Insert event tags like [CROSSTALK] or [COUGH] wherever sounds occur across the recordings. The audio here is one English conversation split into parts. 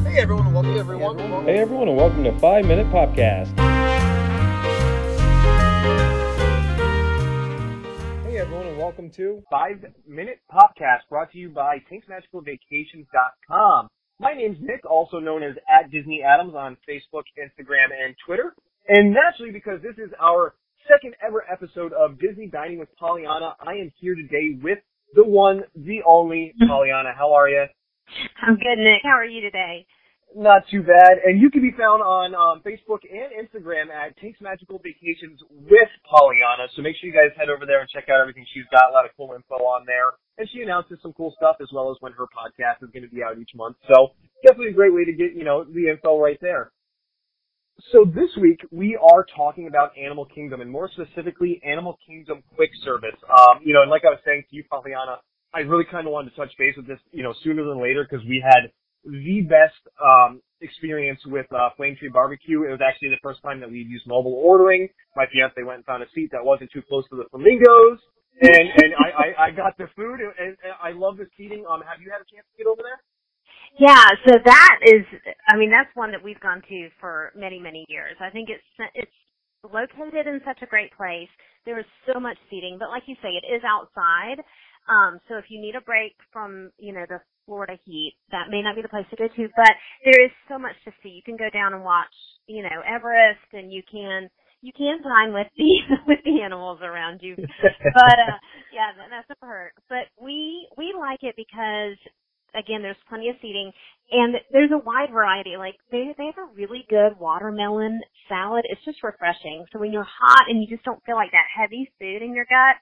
Hey everyone, and welcome. Hey everyone. Hey everyone, and welcome to Five Minute Podcast. Hey everyone, and welcome to Five Minute Podcast brought to you by TinksMagicalVacations.com. My name's Nick, also known as at Disney Adams on Facebook, Instagram, and Twitter. And naturally, because this is our second ever episode of Disney Dining with Pollyanna, I am here today with the one, the only [LAUGHS] Pollyanna. How are you? [LAUGHS] I'm good, Nick. How are you today? Not too bad. And you can be found on um, Facebook and Instagram at Tink's Magical Vacations with Pollyanna. So make sure you guys head over there and check out everything she's got. A lot of cool info on there. And she announces some cool stuff as well as when her podcast is going to be out each month. So definitely a great way to get, you know, the info right there. So this week we are talking about Animal Kingdom and more specifically Animal Kingdom Quick Service. Um, you know, and like I was saying to you, Pollyanna, I really kind of wanted to touch base with this, you know, sooner than later because we had the best um, experience with uh, Flame Tree Barbecue. It was actually the first time that we'd used mobile ordering. My fiance went and found a seat that wasn't too close to the flamingos, and and I, I, I got the food, and, and I love the seating. Um, have you had a chance to get over there? Yeah, so that is, I mean, that's one that we've gone to for many, many years. I think it's it's located in such a great place. There is so much seating, but like you say, it is outside. Um, so if you need a break from, you know, the Florida heat, that may not be the place to go to, but there is so much to see. You can go down and watch, you know, Everest and you can, you can dine with the, [LAUGHS] with the animals around you. but, uh, yeah, that's a perk. But we, we like it because again, there's plenty of seating and there's a wide variety. Like they, they have a really good watermelon salad. It's just refreshing. So when you're hot and you just don't feel like that heavy food in your gut,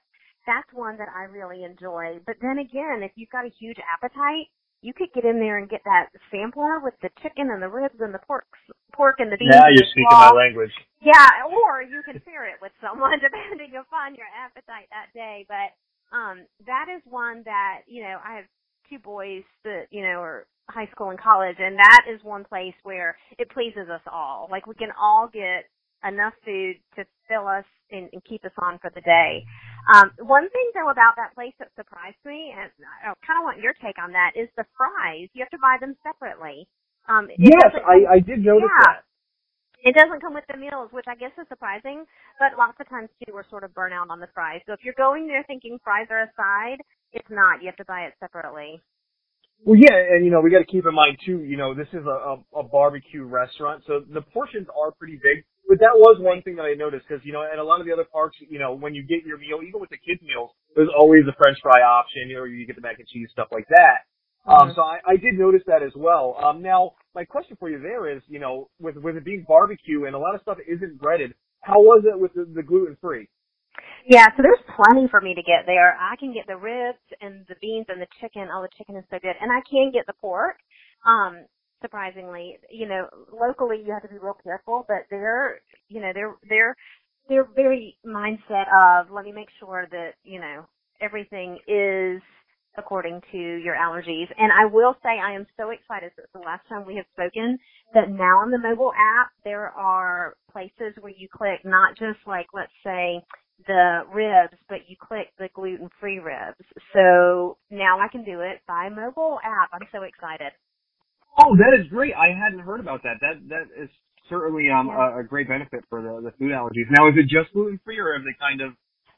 that's one that I really enjoy. But then again, if you've got a huge appetite, you could get in there and get that sampler with the chicken and the ribs and the pork, pork and the beans. Now you're speaking my language. Yeah, or you can share it with someone [LAUGHS] depending upon your appetite that day. But um that is one that, you know, I have two boys that, you know, are high school and college and that is one place where it pleases us all. Like we can all get enough food to fill us and, and keep us on for the day. Um, one thing though about that place that surprised me, and I kind of want your take on that, is the fries. You have to buy them separately. Um, it Yes, I, I did notice Yeah. that. it doesn't come with the meals, which I guess is surprising, but lots of times too we're sort of burnt out on the fries. So if you're going there thinking fries are a side, it's not. You have to buy it separately. Well, yeah, and you know we got to keep in mind too. You know, this is a, a, a barbecue restaurant, so the portions are pretty big. But that was one thing that I noticed because you know at a lot of the other parks, you know, when you get your meal, even with the kids' meals, there's always a French fry option, you know, or you get the mac and cheese stuff like that. Um, so I, I did notice that as well. Um, now my question for you there is, you know, with with it being barbecue and a lot of stuff isn't breaded, how was it with the, the gluten free? Yeah, so there's plenty for me to get there. I can get the ribs and the beans and the chicken. Oh, the chicken is so good. And I can get the pork. Um, surprisingly, you know, locally you have to be real careful, but they're, you know, they're, they're, they're very mindset of, let me make sure that, you know, everything is according to your allergies. And I will say I am so excited since the last time we have spoken that now on the mobile app there are places where you click not just like, let's say, the ribs, but you click the gluten-free ribs. So now I can do it by mobile app. I'm so excited. Oh, that is great. I hadn't heard about that. That that is certainly um a, a great benefit for the the food allergies. Now, is it just gluten free, or have they kind of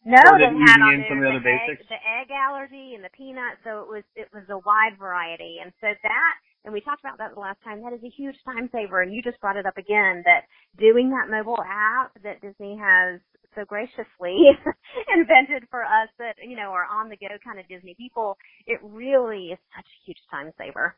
No, they had on there some of the other egg, basics? the egg allergy and the peanut, so it was it was a wide variety. And so that, and we talked about that the last time. That is a huge time saver, and you just brought it up again. That doing that mobile app that Disney has so graciously [LAUGHS] invented for us that you know are on the go kind of Disney people, it really is such a huge time saver.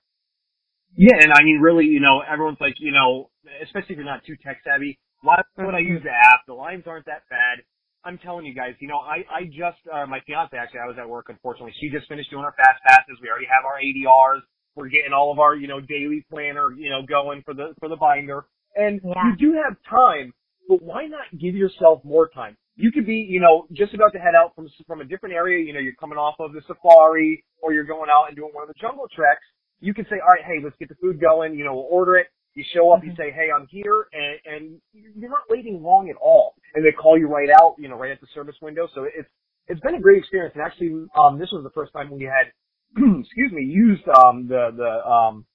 Yeah, and I mean, really, you know, everyone's like, you know, especially if you're not too tech savvy, why would I use the app? The lines aren't that bad. I'm telling you guys, you know, I, I just, uh, my fiance actually, I was at work, unfortunately. She just finished doing our fast passes. We already have our ADRs. We're getting all of our, you know, daily planner, you know, going for the, for the binder. And Yeah. you do have time, but why not give yourself more time? You could be, you know, just about to head out from, from a different area. You know, you're coming off of the safari or you're going out and doing one of the jungle treks you can say, all right, hey, let's get the food going. You know, we'll order it. You show up, you say, hey, I'm here, and, and you're not waiting long at all. And they call you right out, you know, right at the service window. So it's it's been a great experience. And actually, um, this was the first time we had, [CLEARS THROAT] excuse me, used um the the um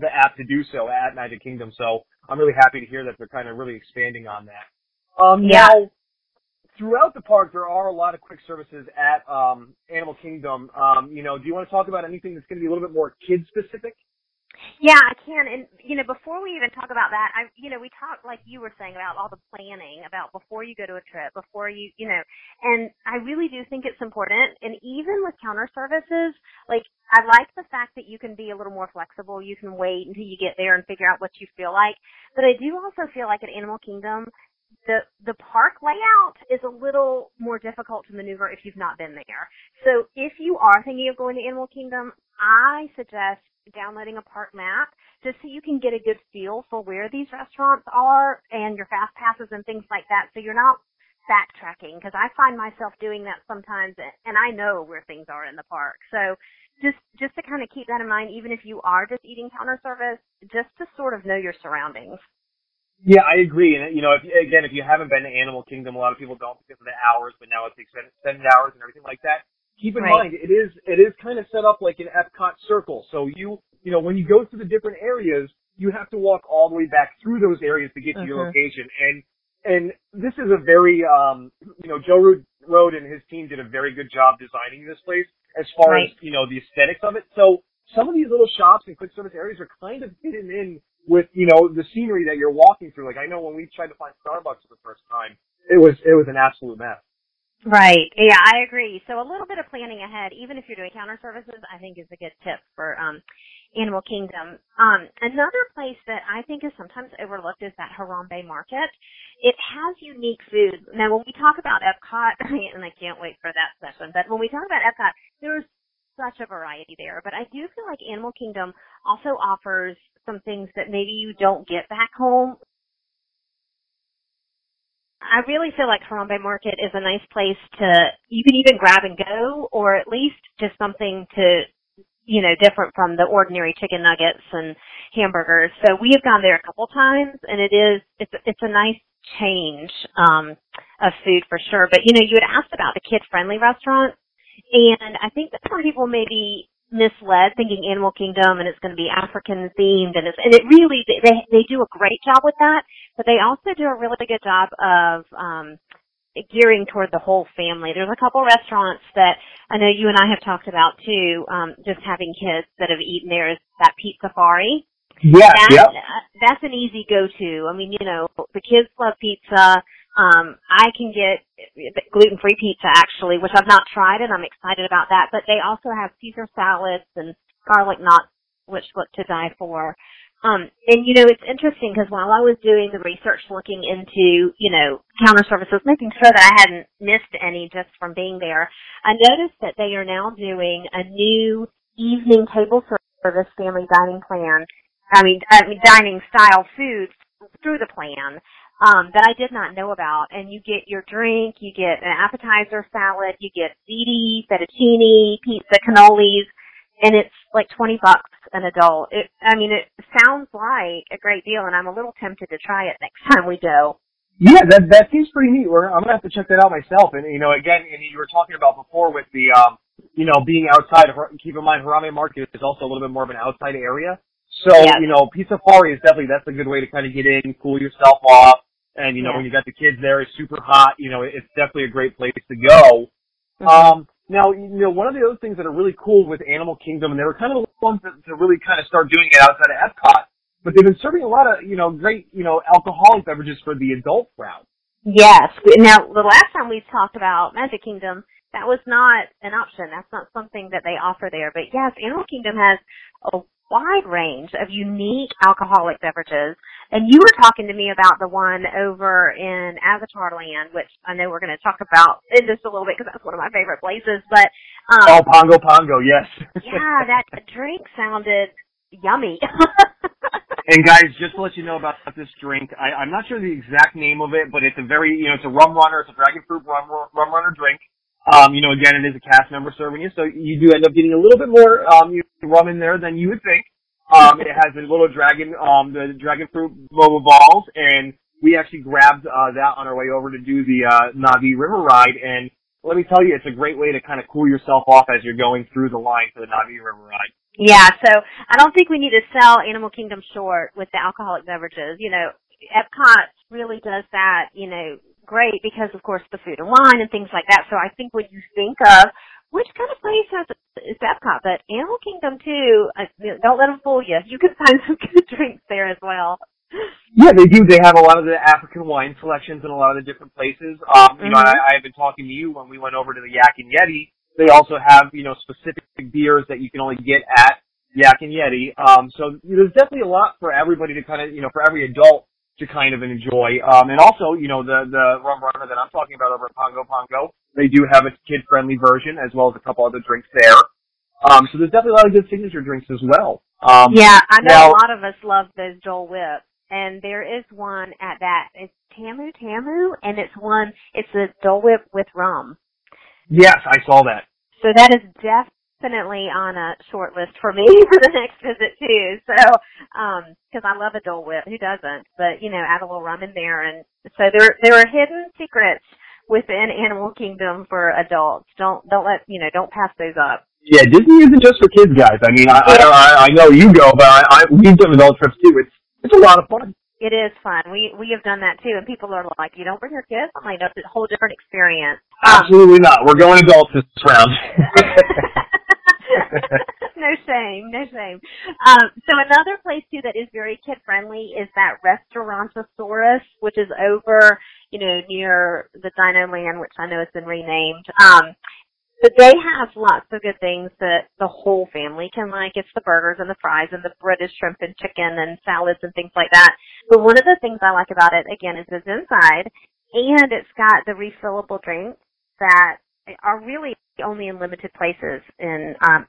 the app to do so at Magic Kingdom. So I'm really happy to hear that they're kind of really expanding on that. Um, Yeah. Now, throughout the park, there are a lot of quick services at um, Animal Kingdom. Um, you know, do you want to talk about anything that's going to be a little bit more kid specific? Yeah, I can. And you know, before we even talk about that, I you know, we talked like you were saying about all the planning about before you go to a trip, before you you know, and I really do think it's important. And even with counter services, like I like the fact that you can be a little more flexible. You can wait until you get there and figure out what you feel like. But I do also feel like at Animal Kingdom, the the park layout is a little more difficult to maneuver if you've not been there. So if you are thinking of going to Animal Kingdom, I suggest downloading a park map just so you can get a good feel for where these restaurants are and your fast passes and things like that. So you're not backtracking because I find myself doing that sometimes and I know where things are in the park. So just just to kind of keep that in mind, even if you are just eating counter service, just to sort of know your surroundings. Yeah, I agree. And you know, if, again, if you haven't been to Animal Kingdom, a lot of people don't because of the hours, but now it's the extended hours and everything like that. Keep in Right. mind, it is it is kind of set up like an Epcot circle. So you you know when you go through the different areas, you have to walk all the way back through those areas to get to your Mhm. location. And and this is a very um you know Joe Rohde, Rohde and his team did a very good job designing this place as far Right. as you know the aesthetics of it. So some of these little shops and quick service areas are kind of hidden in with you know the scenery that you're walking through. Like I know when we tried to find Starbucks for the first time, it was it was an absolute mess. Right. Yeah, I agree. So a little bit of planning ahead, even if you're doing counter services, I think is a good tip for um Animal Kingdom. Um another place that I think is sometimes overlooked is that Harambe Market. It has unique food. Now when we talk about Epcot, [LAUGHS] and I can't wait for that session, but when we talk about Epcot, there's such a variety there. But I do feel like Animal Kingdom also offers some things that maybe you don't get back home I really feel like Harambe Market is a nice place to, you can even grab and go, or at least just something to, you know, different from the ordinary chicken nuggets and hamburgers. So we have gone there a couple times, and it is, it's, it's a nice change, um, of food for sure. But, you know, you had asked about the kid-friendly restaurants, and I think that some people may be misled thinking Animal Kingdom and it's going to be African themed and it's, and it really, they, they do a great job with that but they also do a really good job of um gearing toward the whole family. There's a couple restaurants that I know you and I have talked about too, um, just having kids that have eaten there is that Pizza Safari. Yeah, That, uh, that's an easy go-to. I mean, you know, the kids love pizza. Um, I can get gluten-free pizza actually, which I've not tried and I'm excited about that, but they also have Caesar salads and garlic knots, which look to die for. Um, and you know, it's interesting because while I was doing the research looking into, you know, counter services, making sure that I hadn't missed any just from being there, I noticed that they are now doing a new evening table service family dining plan. I mean, I mean dining style food through the plan um, that I did not know about. And you get your drink, you get an appetizer salad, you get ziti, fettuccine, pizza, cannolis, and it's like 20 bucks an adult. It, I mean, it sounds like a great deal, and I'm a little tempted to try it next [LAUGHS] time we go. Yeah, that that seems pretty neat. We're, I'm gonna have to check that out myself. And you know, again, and you were talking about before with the, um, you know, being outside. of Keep in mind, Harambe Market is also a little bit more of an outside area. So Yes. you know, Pizza Safari is definitely that's a good way to kind of get in, cool yourself off. And you know, Yeah. when you got the kids there, it's super hot. You know, it's definitely a great place to go. Um, now, you know, one of the other things that are really cool with Animal Kingdom, and they were kind of the ones that, to really kind of start doing it outside of Epcot, but they've been serving a lot of, you know, great, you know, alcoholic beverages for the adult crowd. Yes. Now, the last time we talked about Magic Kingdom, that was not an option. That's not something that they offer there. But yes, Animal Kingdom has a wide range of unique alcoholic beverages. And you were talking to me about the one over in Avatar Land, which I know we're going to talk about in just a little bit because that's one of my favorite places. But um, Oh, Pongo Pongo, yes. [LAUGHS] yeah, that drink sounded yummy. [LAUGHS] and guys, just to let you know about this drink, I, I'm not sure the exact name of it, but it's a very, you know, it's a rum runner, it's a dragon fruit rum, rum runner drink. Um, you know, again, it is a cast member serving you, so you do end up getting a little bit more um, rum in there than you would think. Um, it has a little dragon, um, the dragon fruit boba balls, and we actually grabbed uh, that on our way over to do the uh, Na'vi River ride. And let me tell you, it's a great way to kind of cool yourself off as you're going through the line for the Na'vi River ride. Yeah, so I don't think we need to sell Animal Kingdom short with the alcoholic beverages. You know, Epcot really does that, you know, great because of course the food and wine and things like that. So I think when you think of which kind of place has is Epcot, but Animal Kingdom too, uh, don't let them fool you. You can [LAUGHS] find some good drinks there as well. Yeah, they do. They have a lot of the African wine selections in a lot of the different places. Um, you mm-hmm. know, I, I've been talking to you when we went over to the Yak and Yeti. They also have, you know, specific beers that you can only get at Yak and Yeti. Um, so there's definitely a lot for everybody to kind of, you know, for every adult to kind of enjoy. Um, and also, you know, the, the rum runner that I'm talking about over at Pongo Pongo, they do have a kid friendly version as well as a couple other drinks there. Um, so there's definitely a lot of good signature drinks as well. Um, yeah, I know now, a lot of us love those Dole Whip and there is one at that. It's Tamu Tamu, and it's one. It's a Dole Whip with rum. Yes, I saw that. So that is definitely on a short list for me [LAUGHS] for the next visit too. So, um, because I love a Dole Whip, who doesn't? But you know, add a little rum in there, and so there there are hidden secrets within Animal Kingdom for adults. Don't don't let you know. Don't pass those up. Yeah, Disney isn't just for kids, guys. I mean, I. I, I know you go, but I, I we've done adult trips too. It's it's a lot of fun. It is fun. We we have done that too, and people are like, "You don't bring your kids?" I'm like, "No, it's a whole different experience." Absolutely um, not. We're going adults this round. [LAUGHS] no shame, no shame. Um, so another place too that is very kid friendly is that Restaurantosaurus, which is over, you know, near the Dino Land, which I know has been renamed. Um, but they have lots of good things that the whole family can like. It's the burgers and the fries and the British shrimp and chicken and salads and things like that. But one of the things I like about it, again, is it's inside and it's got the refillable drinks that are really only in limited places in um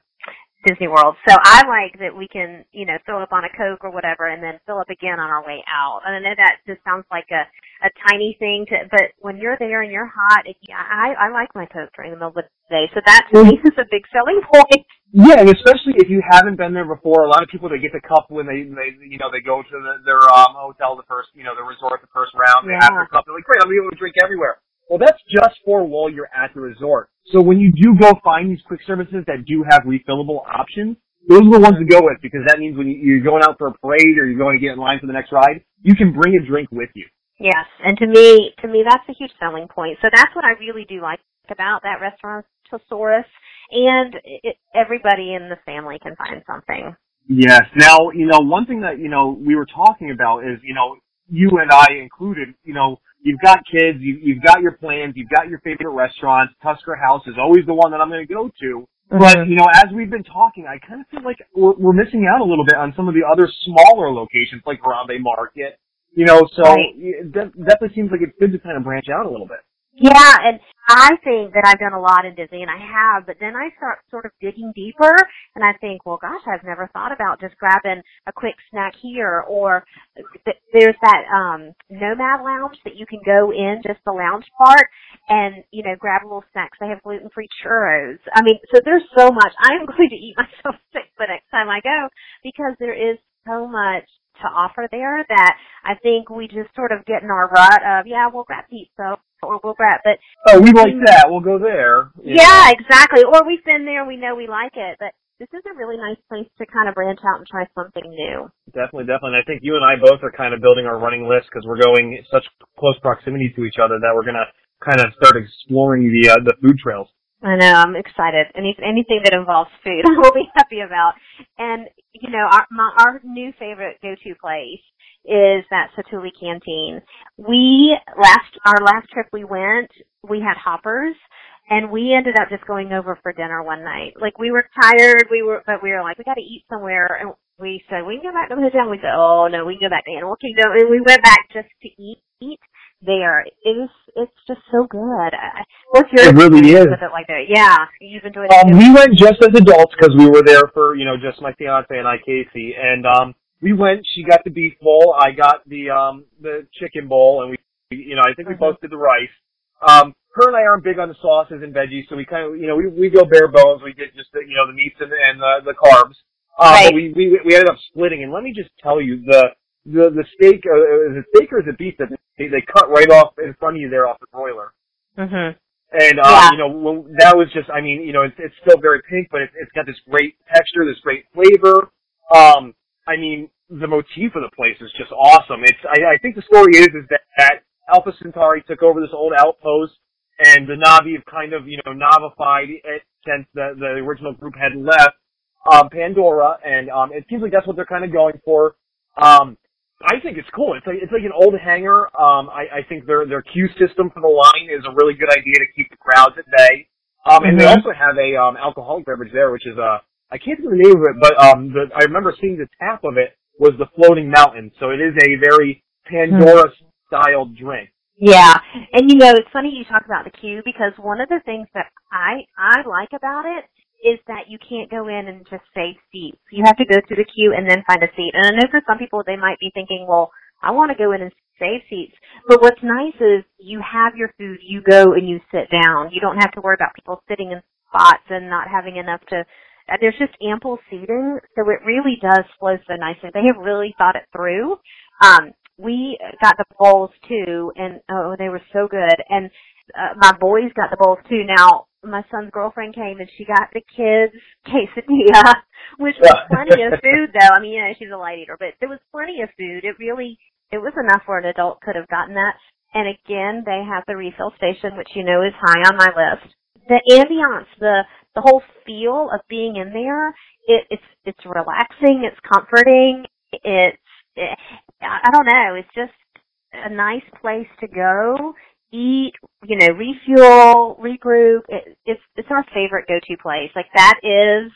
Disney World. So I like that we can, you know, fill up on a Coke or whatever and then fill up again on our way out. And I know that just sounds like a, a tiny thing to, but when you're there and you're hot, it, yeah, I, I like my Coke during the middle of the day. So that to me is a big selling point. Yeah, and especially if you haven't been there before, a lot of people they get the cup when they they you know they go to the, their um hotel the first you know the resort the first round they yeah. have their cup they're like great gonna be able to drink everywhere. Well, that's just for while you're at the resort. So when you do go find these quick services that do have refillable options, those are the ones to go with because that means when you're going out for a parade or you're going to get in line for the next ride, you can bring a drink with you. Yes, and to me, to me, that's a huge selling point. So that's what I really do like about that Restaurantosaurus, and it, everybody in the family can find something. Yes. Now, you know, one thing that you know we were talking about is, you know, you and I included, you know, you've got kids, you, you've got your plans, you've got your favorite restaurants. Tusker House is always the one that I'm going to go to. Mm-hmm. But you know, as we've been talking, I kind of feel like we're, we're missing out a little bit on some of the other smaller locations, like Harambe Market. You know, so right. it definitely seems like it's good to kind of branch out a little bit. Yeah, and I think that I've done a lot in Disney, and I have, but then I start sort of digging deeper, and I think, well, gosh, I've never thought about just grabbing a quick snack here, or th- there's that um Nomad Lounge that you can go in, just the lounge part, and, you know, grab a little snacks. They have gluten-free churros. I mean, so there's so much. I am [LAUGHS] going to eat myself sick the next time I go, because there is so much to offer there that I think we just sort of get in our rut of, yeah, we'll grab pizza or we'll grab, but. Oh, we like that. We'll go there. Yeah, know. exactly. Or we've been there, we know we like it, but this is a really nice place to kind of branch out and try something new. Definitely, definitely. And I think you and I both are kind of building our running list because we're going such close proximity to each other that we're going to kind of start exploring the uh, the food trails. I know, I'm excited. Any anything that involves food, [LAUGHS] I will be happy about. And you know, our my, our new favorite go-to place is that Satu'li Canteen. We last our last trip we went, we had hoppers, and we ended up just going over for dinner one night. Like we were tired, we were, but we were like, we got to eat somewhere, and we said we can go back to the hotel. We said, oh no, we can go back to the Animal Kingdom, and we went back just to eat. There. It is, it's just so good. What's your it really is. with it like that? Yeah, you've enjoyed it. Um, we went just as adults because we were there for you know just my fiance and I, Casey, and um we went. She got the beef bowl. I got the um the chicken bowl, and we you know I think we mm-hmm. both did the rice. Um, her and I aren't big on the sauces and veggies, so we kind of you know we we go bare bones. We get just the you know the meats and, and the the carbs. Um, right. But we we we ended up splitting, and let me just tell you the the the steak uh, is it steak or is it beef that they, they cut right off in front of you there off the broiler. Mhm. And uh, Yeah. you know, when, that was just I mean, you know, it's it's still very pink, but it's it's got this great texture, this great flavor. Um, I mean, the motif of the place is just awesome. It's I, I think the story is is that, that Alpha Centauri took over this old outpost, and the Na'vi have kind of you know novified it since the the original group had left um, Pandora, and um, it seems like that's what they're kind of going for. Um, I think it's cool. It's like it's like an old hangar. Um, I, I think their their queue system for the line is a really good idea to keep the crowds at bay. Um, and they Mhm. also have a um, alcoholic beverage there, which is uh, I can't think of the name of it, but um, the, I remember seeing the tap of it was the floating mountain. So it is a very Pandora style drink. Yeah, and you know it's funny you talk about the queue because one of the things that I I like about it is that you can't go in and just save seats. You have to go through the queue and then find a seat. And I know for some people they might be thinking, well, I want to go in and save seats. But what's nice is you have your food, you go and you sit down. You don't have to worry about people sitting in spots and not having enough to. uh, There's just ample seating, so it really does flow so nicely. They have really thought it through. Um, we got the bowls too, and oh, they were so good. And uh, my boys got the bowls too. Now, my son's girlfriend came and she got the kids quesadilla, [LAUGHS] which was plenty of food though. I mean, you know, she's a light eater, but there was plenty of food. It really, it was enough where an adult could have gotten that. And again, they have the refill station, which you know is high on my list. The ambiance, the the whole feel of being in there, it, it's it's relaxing, it's comforting, it's it, I I don't know, it's just a nice place to go, eat, you know, refuel, regroup. It, it's it's our favorite go-to place. Like that is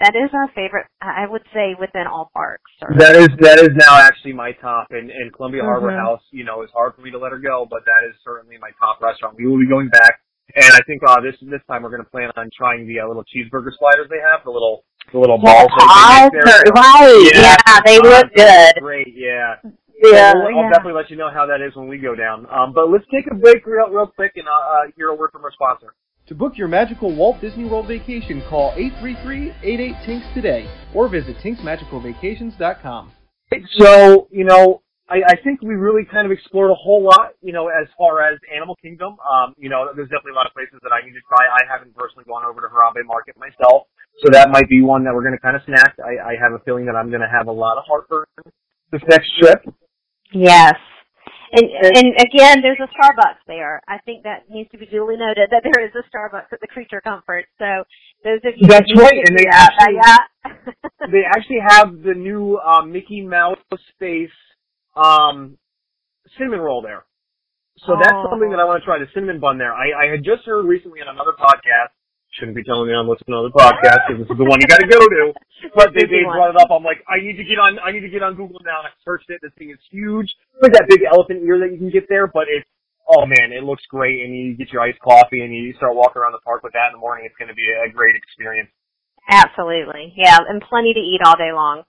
that is our favorite. I would say within all parks. That is that is now actually my top, and, and Columbia Harbor Mhm. House. You know, it's hard for me to let her go, but that is certainly my top restaurant. We will be going back, and I think uh, this this time we're going to plan on trying the uh, little cheeseburger sliders they have, the little the little balls. they- Pods they make there. or- right? Yeah, Yeah, they look Pods good. Great, yeah. Yeah, Well, I'll yeah. definitely let you know how that is when we go down. Um, but let's take a break real real quick and uh, uh, hear a word from our sponsor. To book your magical Walt Disney World vacation, call 833-88-TINKS today or visit tinksmagicalvacations.com. So, you know, I, I think we really kind of explored a whole lot, you know, as far as Animal Kingdom. Um, you know, there's definitely a lot of places that I need to try. I haven't personally gone over to Harambe Market myself, so that might be one that we're going to kind of snack. I, I have a feeling that I'm going to have a lot of heartburn this next trip. Yes. And and again, there's a Starbucks there. I think that needs to be duly noted that there is a Starbucks at the Creature Comfort. So those of you That's that right, and they that, actually- yeah. [LAUGHS] They actually have the new um, Mickey Mouse face um, cinnamon roll there. So that's Oh. something that I want to try, the cinnamon bun there. I, I had just heard recently on another podcast, shouldn't be telling me I'm listening to another podcast because this is the one you got to go to. [LAUGHS] But they, they brought it up. I'm like, I need to get on. I need to get on Google now. And I searched it. This thing is huge. It's like that big elephant ear that you can get there, but it's oh man, it looks great. And you get your iced coffee and you start walking around the park with that in the morning. It's going to be a great experience. Absolutely. Yeah, and plenty to eat all day long.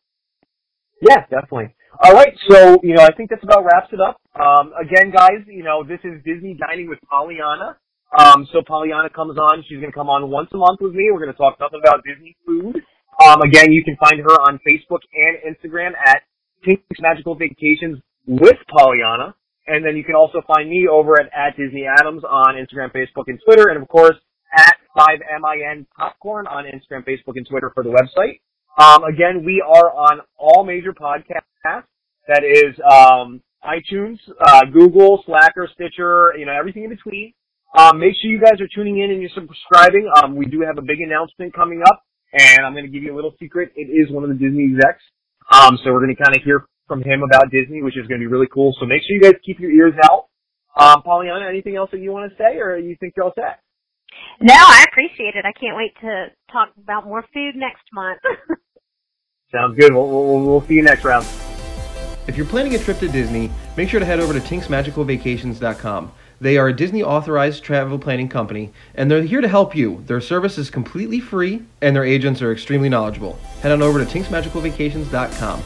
Yeah, definitely. All right, so you know, I think that's about wraps it up. Um, again, guys, you know, this is Disney dining with Pollyanna. Um, so Pollyanna comes on. She's going to come on once a month with me. We're going to talk nothing about Disney food. Um, again, you can find her on Facebook and Instagram at Tink's Magical Vacations with Pollyanna. And then you can also find me over at, at Disney Adams on Instagram, Facebook, and Twitter. And of course, at 5MIN Popcorn on Instagram, Facebook, and Twitter for the website. Um, again, we are on all major podcasts. That is um, iTunes, uh, Google, Slacker, Stitcher, you know, everything in between. Um, make sure you guys are tuning in and you're subscribing. Um, we do have a big announcement coming up, and I'm going to give you a little secret. It is one of the Disney execs. Um, so we're going to kind of hear from him about Disney, which is going to be really cool. So make sure you guys keep your ears out. Um, Pollyanna, anything else that you want to say, or you think you're all set? No, I appreciate it. I can't wait to talk about more food next month. [LAUGHS] Sounds good. We'll, we'll, we'll see you next round. If you're planning a trip to Disney, make sure to head over to tinksmagicalvacations.com. They are a Disney authorized travel planning company, and they're here to help you. Their service is completely free, and their agents are extremely knowledgeable. Head on over to tinksmagicalvacations.com.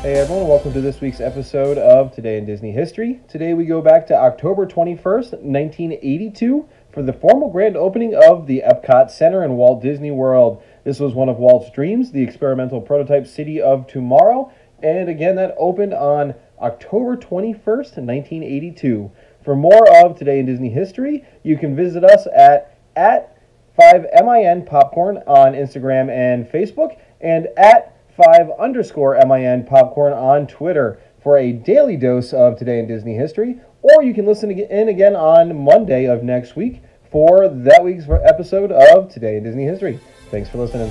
Hey everyone, welcome to this week's episode of Today in Disney History. Today we go back to October 21st, 1982, for the formal grand opening of the Epcot Center in Walt Disney World. This was one of Walt's dreams, the experimental prototype city of tomorrow, and again that opened on October 21st, 1982. For more of Today in Disney History, you can visit us at, at 5MIN Popcorn on Instagram and Facebook, and at 5 underscore MIN Popcorn on Twitter for a daily dose of Today in Disney History. Or you can listen in again on Monday of next week for that week's episode of Today in Disney History. Thanks for listening.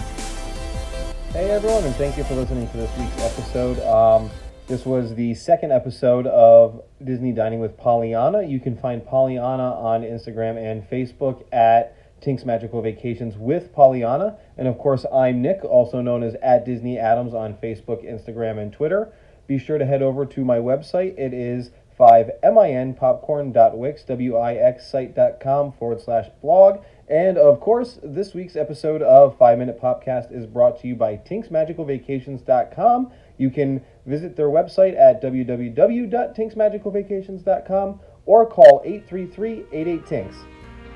Hey everyone, and thank you for listening to this week's episode. Um, this was the second episode of Disney Dining with Pollyanna. You can find Pollyanna on Instagram and Facebook at Tink's Magical Vacations with Pollyanna. And of course, I'm Nick, also known as at Disney Adams on Facebook, Instagram, and Twitter. Be sure to head over to my website. It is 5minpopcorn.wix, W-I-X site.com forward slash blog. And of course, this week's episode of 5 Minute Popcast is brought to you by tinksmagicalvacations.com. You can visit their website at www.tinksmagicalvacations.com or call 833-88-TINKS.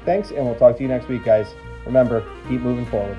Thanks, and we'll talk to you next week, guys. Remember, keep moving forward.